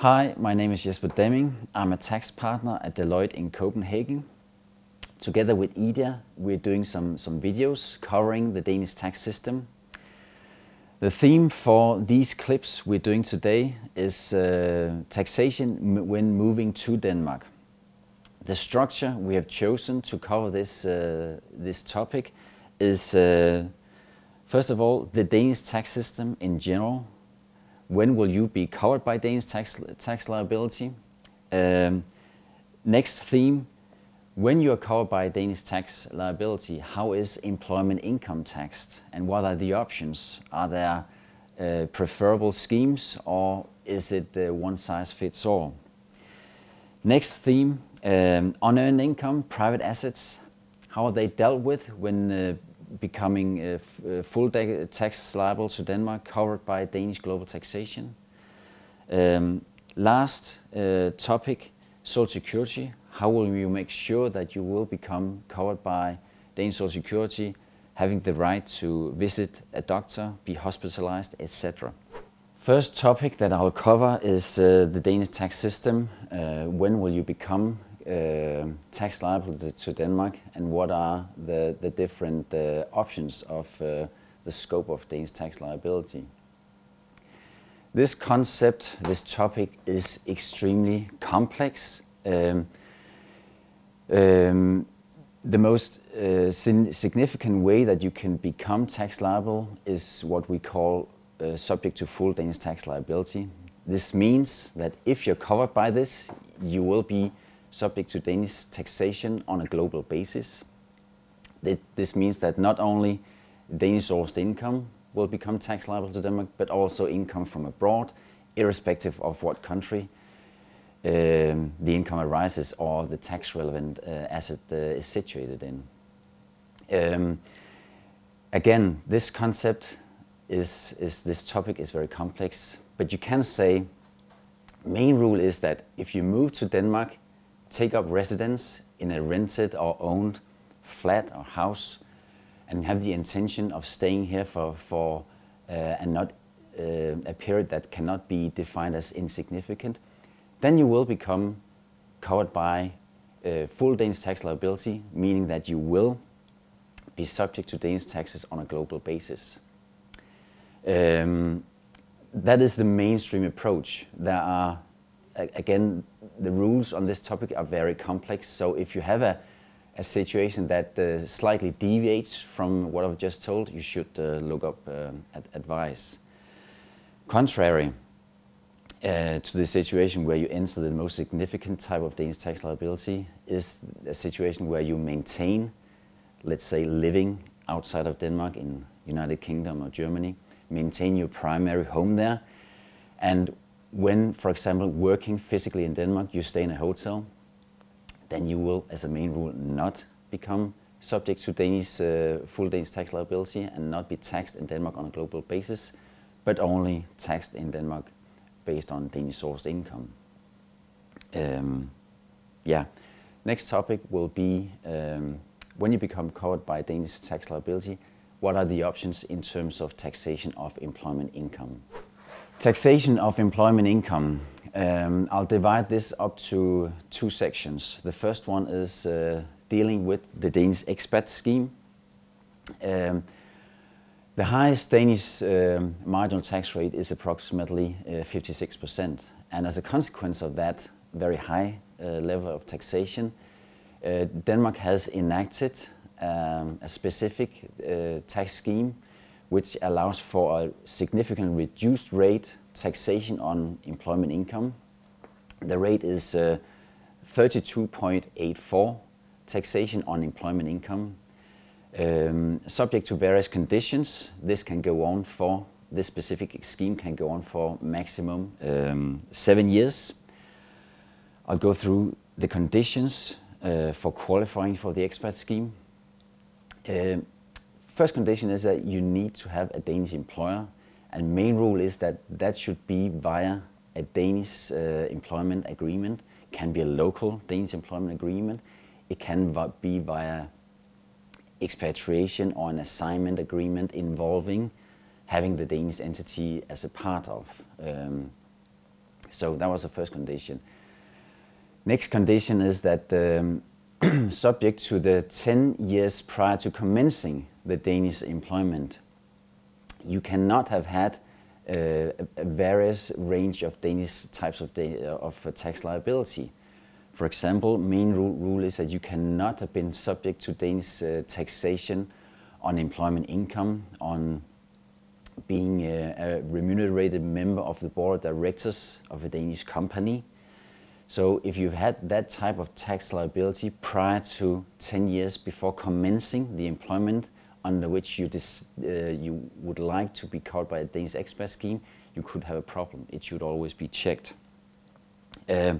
Hi, my name is Jesper Demming. I'm a tax partner at Deloitte in Copenhagen. Together with Idia, we're doing some, some videos covering the Danish tax system. The theme for these clips we're doing today is uh, taxation when moving to Denmark. The structure we have chosen to cover this, uh, this topic is, uh, first of all, the Danish tax system in general. When will you be covered by Danish tax, tax liability? Um, next theme, when you are covered by Danish tax liability, how is employment income taxed and what are the options? Are there uh, preferable schemes or is it uh, one size fits all? Next theme, um, unearned income, private assets, how are they dealt with when uh, becoming full tax liable to Denmark, covered by Danish global taxation? Um, last uh, topic, social security. How will you make sure that you will become covered by Danish social security, having the right to visit a doctor, be hospitalized, etc. First topic that I'll cover is uh, the Danish tax system. Uh, when will you become tax liable to Denmark and what are the, different uh, options of uh, the scope of Danish tax liability. This concept, this topic is extremely complex. Um, um, the most uh, significant way that you can become tax liable is what we call uh, subject to full Danish tax liability. This means that if you're covered by this, you will be subject to Danish taxation on a global basis. This means that not only Danish sourced income will become tax liable to Denmark, but also income from abroad, irrespective of what country um, the income arises or the tax relevant uh, asset uh, is situated in. Um, again, this concept is, is, this topic is very complex, but you can say main rule is that if you move to Denmark take up residence in a rented or owned flat or house and have the intention of staying here for, for uh, and not uh, a period that cannot be defined as insignificant, then you will become covered by uh, full Danish tax liability, meaning that you will be subject to Danish taxes on a global basis. Um, that is the mainstream approach. There are again, the rules on this topic are very complex. So if you have a, a situation that uh, slightly deviates from what I've just told, you should uh, look up uh, advice. Contrary uh, to the situation where you enter the most significant type of Danish tax liability is a situation where you maintain, let's say, living outside of Denmark in United Kingdom or Germany, maintain your primary home there, and when, for example, working physically in Denmark, you stay in a hotel, then you will, as a main rule, not become subject to Danish, uh, full Danish tax liability and not be taxed in Denmark on a global basis, but only taxed in Denmark based on Danish sourced income. Um, yeah. Next topic will be um, when you become covered by Danish tax liability, what are the options in terms of taxation of employment income? Taxation of employment income. Um, I'll divide this up to two sections. The first one is uh, dealing with the Danish expat scheme. Um, the highest Danish um, marginal tax rate is approximately uh, 56%. And as a consequence of that very high uh, level of taxation, uh, Denmark has enacted um, a specific uh, tax scheme which allows for a significantly reduced rate taxation on employment income. The rate is uh, 32.84 taxation on employment income. Um, subject to various conditions, this can go on for, this specific scheme can go on for maximum um, seven years. I'll go through the conditions uh, for qualifying for the expat scheme. First condition is that you need to have a Danish employer and main rule is that that should be via a Danish uh, employment agreement, can be a local Danish employment agreement, it can be via expatriation or an assignment agreement involving having the Danish entity as a part of. Um, So that was the first condition. Next condition is that um, subject to the 10 years prior to commencing the Danish employment, you cannot have had uh, a various range of Danish types of, of tax liability. For example, main rule, rule, is that you cannot have been subject to Danish uh, taxation on employment income, on being a, a, remunerated member of the board of directors of a Danish company. So if you've had that type of tax liability prior to 10 years before commencing the employment under which you, uh, you would like to be covered by a Danish expat scheme, you could have a problem. It should always be checked. Uh,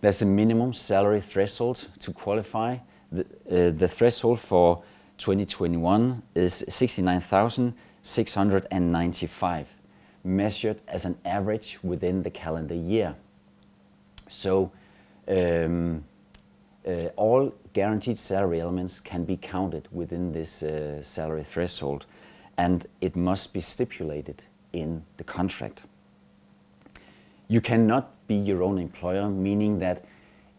there's a minimum salary threshold to qualify. The, uh, the threshold for 2021 is 69,695, measured as an average within the calendar year. So um, all guaranteed salary elements can be counted within this uh, salary threshold and it must be stipulated in the contract. You cannot be your own employer, meaning that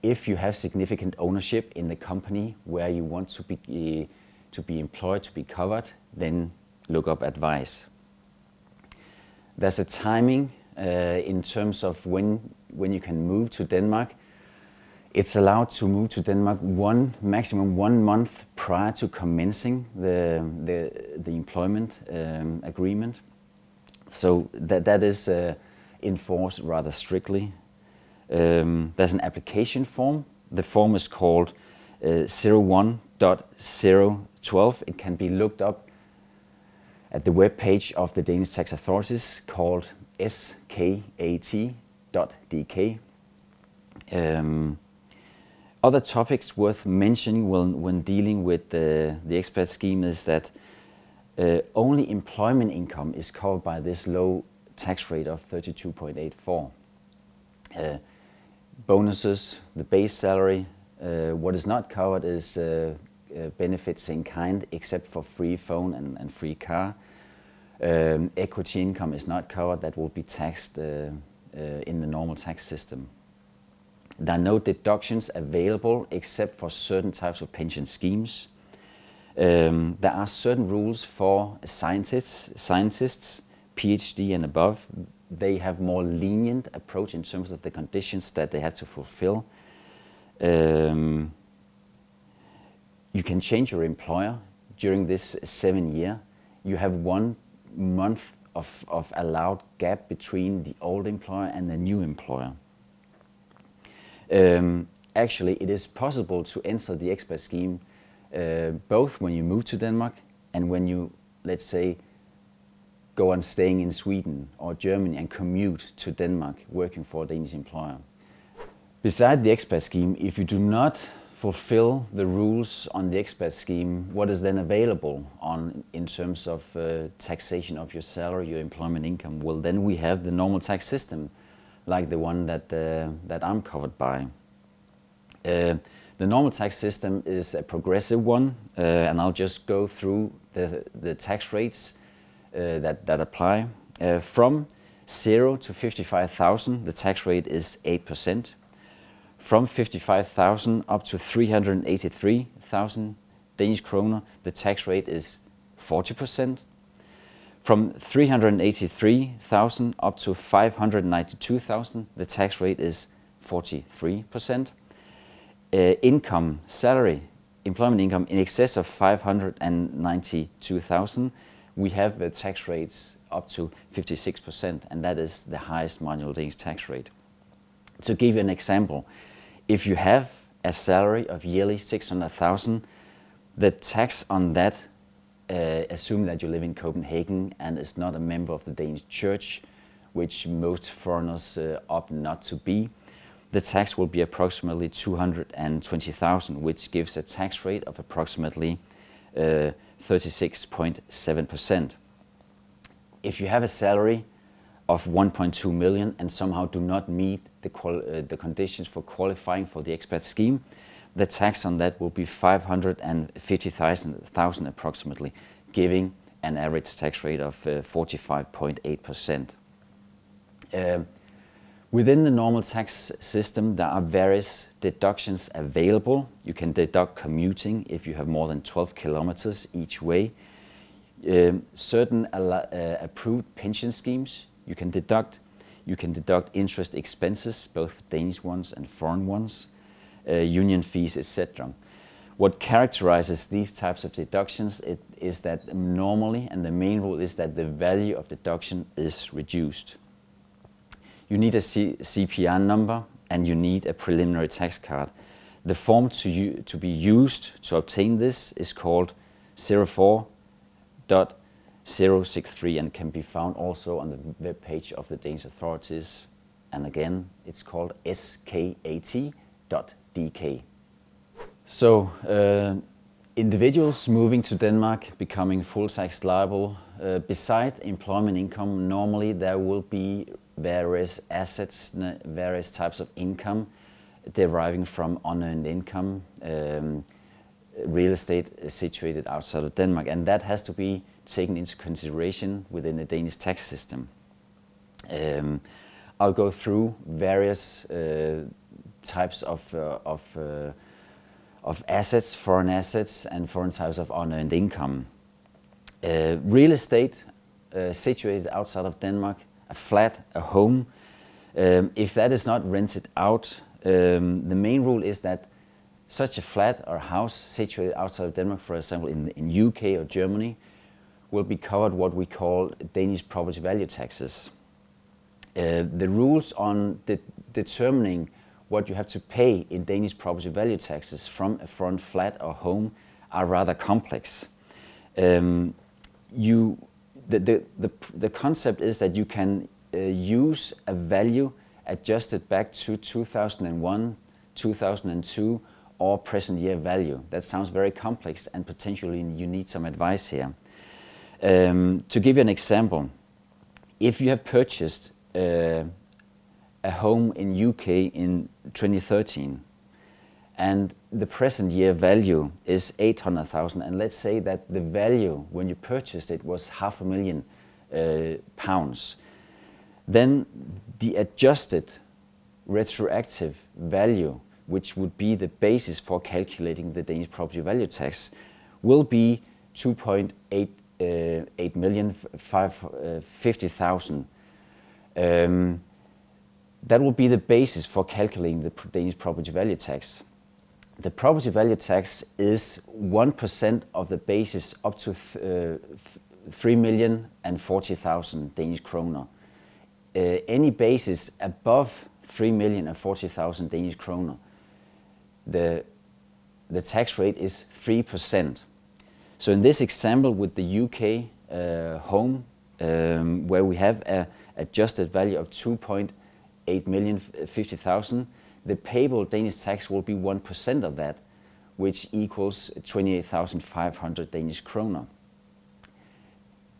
if you have significant ownership in the company where you want to be, uh, to be employed, to be covered, then look up advice. There's a timing uh, in terms of when, when you can move to Denmark it's allowed to move to Denmark one maximum one month prior to commencing the the, the employment um, agreement. So that that is uh, enforced rather strictly. Um, there's an application form. The form is called uh, 01.012. It can be looked up at the web page of the Danish tax authorities called skat.dk. Um, other topics worth mentioning when, when dealing with the, the expat scheme is that uh, only employment income is covered by this low tax rate of 32.84. Uh, bonuses, the base salary, uh, what is not covered is uh, uh, benefits in kind except for free phone and, and free car. Um, equity income is not covered, that will be taxed uh, in the normal tax system. There are no deductions available except for certain types of pension schemes. Um, there are certain rules for scientists, scientists, PhD and above. They have more lenient approach in terms of the conditions that they have to fulfill. Um, you can change your employer during this seven year. You have one month of, of allowed gap between the old employer and the new employer. Um, actually, it is possible to enter the expat scheme uh, both when you move to Denmark and when you, let's say, go on staying in Sweden or Germany and commute to Denmark working for a Danish employer. Beside the expat scheme, if you do not fulfill the rules on the expat scheme, what is then available on in terms of uh, taxation of your salary, your employment income? Well, then we have the normal tax system like the one that, uh, that I'm covered by. Uh, the normal tax system is a progressive one, uh, and I'll just go through the, the tax rates uh, that, that apply. Uh, from 0 to 55,000, the tax rate is 8%. From 55,000 up to 383,000 Danish kroner, the tax rate is 40%. From 383,000 up to 592,000, the tax rate is 43%. Uh, income, salary, employment income in excess of 592,000, we have the tax rates up to 56%, and that is the highest marginal Danish tax rate. To give you an example, if you have a salary of yearly 600,000, the tax on that uh, assume that you live in Copenhagen and is not a member of the Danish church, which most foreigners uh, opt not to be, the tax will be approximately 220,000, which gives a tax rate of approximately 36.7%. Uh, if you have a salary of 1.2 million and somehow do not meet the, uh, the conditions for qualifying for the expat scheme, the tax on that will be 550,000 approximately, giving an average tax rate of uh, 45.8%. Um, Within the normal tax system, there are various deductions available. You can deduct commuting if you have more than 12 kilometers each way. Um, certain uh, approved pension schemes you can deduct. You can deduct interest expenses, both Danish ones and foreign ones, uh, Uh, union fees, etc. What characterizes these types of deductions it, is that normally, and the main rule is that the value of deduction is reduced. You need a C CPR number and you need a preliminary tax card. The form to, to be used to obtain this is called 04.063 and can be found also on the web page of the Danish authorities. And again, it's called skat.dk. So uh, individuals moving to Denmark becoming full tax liable, uh, beside employment income, normally there will be various assets, various types of income deriving from unearned income, um, real estate situated outside of Denmark, and that has to be taken into consideration within the Danish tax system. Um, I'll go through various uh, types of, uh, of, uh, of assets, foreign assets, and foreign types of unearned income. Real estate uh, situated outside of Denmark a flat, a home, um, if that is not rented out, um, the main rule is that such a flat or house situated outside of Denmark, for example, in, in UK or Germany, will be covered what we call Danish property value taxes. The rules on de determining what you have to pay in Danish property value taxes from a front flat or home are rather complex. Um, you the, the, the, the concept is that you can uh, use a value adjusted back to 2001, 2002, or present year value. That sounds very complex and potentially you need some advice here. Um, to give you an example, if you have purchased uh, a home in UK in 2013 and the present year value is 800,000 and let's say that the value when you purchased it was half a million uh, pounds. Then the adjusted retroactive value which would be the basis for calculating the Danish property value tax will be 2.8 uh, 8 million 50,000 um, that will be the basis for calculating the Danish property value tax the property value tax is 1% of the basis up to uh, 3 million and 40,000 Danish kroner. Uh, any basis above 3 million and 40,000 Danish kroner, the, the tax rate is 3%. So in this example with the UK uh, home, um, where we have a adjusted value of 2.8 million 50,000, the payable Danish tax will be 1% of that, which equals 28,500 Danish kroner.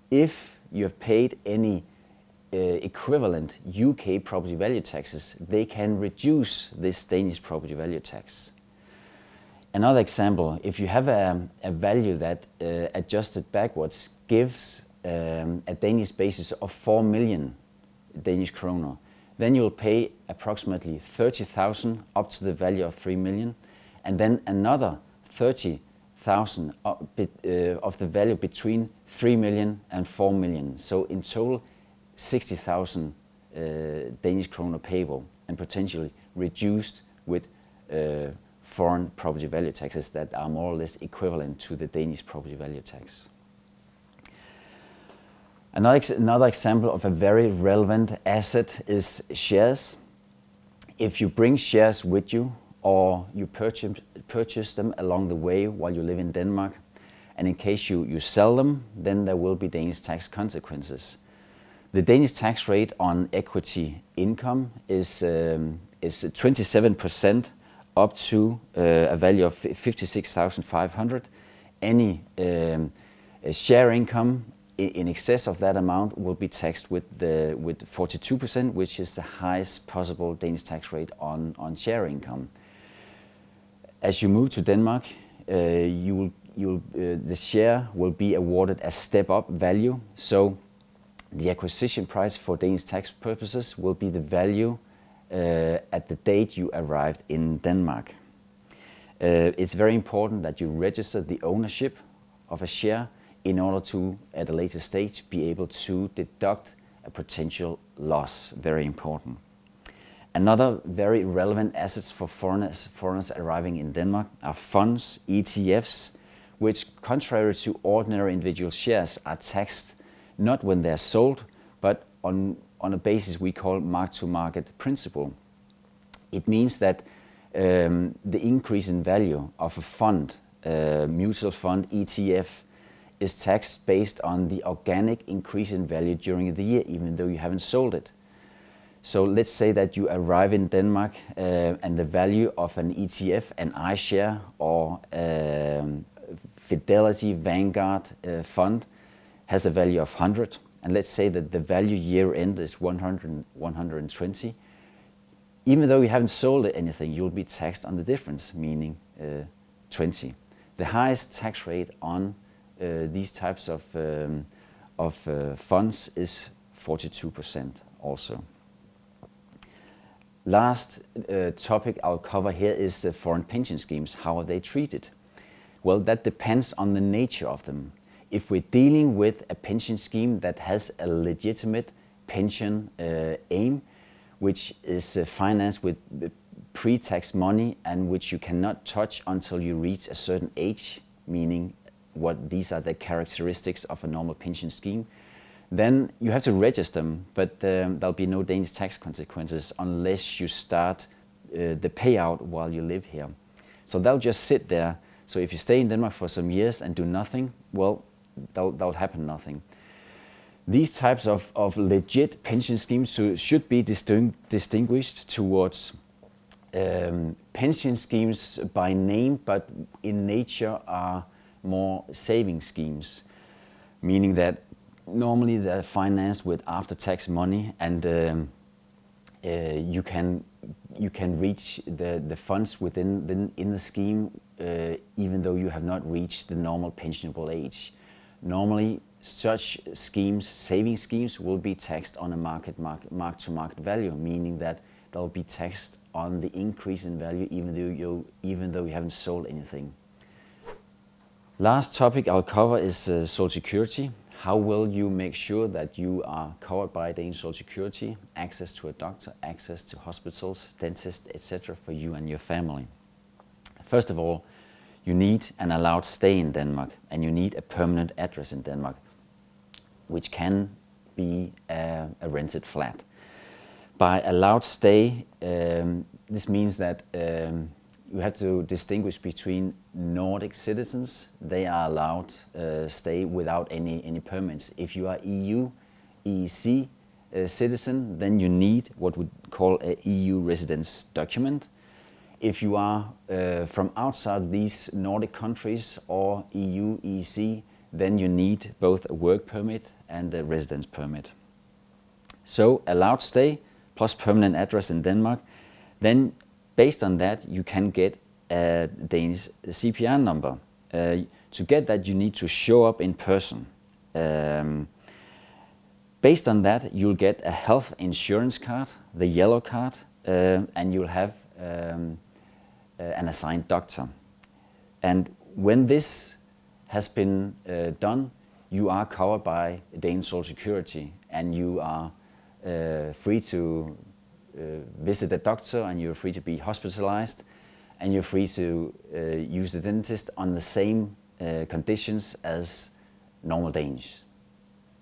If you have paid any uh, equivalent UK property value taxes, they can reduce this Danish property value tax. Another example, if you have a, a value that uh, adjusted backwards gives um, a Danish basis of 4 million Danish kroner, then you'll pay approximately 30,000 up to the value of 3 million, and then another 30,000 uh, of the value between 3 million and 4 million. So in total, 60,000 uh, Danish kroner payable and potentially reduced with uh, foreign property value taxes that are more or less equivalent to the Danish property value tax. Another, another example of a very relevant asset is shares. If you bring shares with you or you purchase, purchase them along the way while you live in Denmark, and in case you, you sell them, then there will be Danish tax consequences. The Danish tax rate on equity income is, um, is 27% up to uh, a value of 56,500. Any um, share income in excess of that amount will be taxed with the with 42%, which is the highest possible Danish tax rate on, share income. As you move to Denmark, uh, uh, the share will be awarded a step-up value. So the acquisition price for Danish tax purposes will be the value uh, at the date you arrived in Denmark. It's very important that you register the ownership of a share in order to, at a later stage, be able to deduct a potential loss. Very important. Another very relevant assets for foreigners, foreigners arriving in Denmark are funds, ETFs, which contrary to ordinary individual shares are taxed not when they're sold, but on, on a basis we call mark-to-market principle. It means that um, the increase in value of a fund, uh, mutual fund, ETF, is taxed based on the organic increase in value during the year, even though you haven't sold it. So let's say that you arrive in Denmark uh, and the value of an ETF, an iShare or um, Fidelity Vanguard uh, fund has a value of 100. And let's say that the value year end is 100, 120 even though you haven't sold anything, you'll be taxed on the difference, meaning uh, 20. The highest tax rate on these types of, um, of uh, funds is 42% also. Last uh, topic I'll cover here is the foreign pension schemes. How are they treated? Well, that depends on the nature of them. If we're dealing with a pension scheme that has a legitimate pension uh, aim, which is uh, financed with pre-tax money and which you cannot touch until you reach a certain age, meaning what these are the characteristics of a normal pension scheme, then you have to register them, but um, there'll be no Danish tax consequences unless you start uh, the payout while you live here. So they'll just sit there. So if you stay in Denmark for some years and do nothing, well, that'll, that'll happen nothing these types of, of legit pension schemes should be distinguished towards um, pension schemes by name, but in nature are more saving schemes, meaning that normally they're financed with after-tax money, and um, uh, you can you can reach the the funds within the, in the scheme, uh, even though you have not reached the normal pensionable age. Normally, such schemes, saving schemes, will be taxed on a market mark, to market value, meaning that they'll be taxed on the increase in value even though you, even though you haven't sold anything. Last topic I'll cover is uh, Social Security. How will you make sure that you are covered by Danish Social Security, access to a doctor, access to hospitals, dentists, etc. for you and your family? First of all, you need an allowed stay in Denmark and you need a permanent address in Denmark which can be a, a rented flat. By allowed stay, um, this means that um, you have to distinguish between Nordic citizens. They are allowed uh, stay without any, any permits. If you are EU, EEC uh, citizen, then you need what we call a EU residence document. If you are uh, from outside these Nordic countries or EU, EEC, then you need both a work permit and a residence permit. So allowed stay plus permanent address in Denmark. Then based on that, you can get a Danish CPR number. Uh, to get that, you need to show up in person. Um, based on that, you'll get a health insurance card, the yellow card, uh, and you'll have um, uh, an assigned doctor. And when this has been uh, done, you are covered by Danish Social Security and you are uh, free to visit a doctor and you're free to be hospitalized and you're free to uh, use the dentist on the same uh, conditions as normal Danish.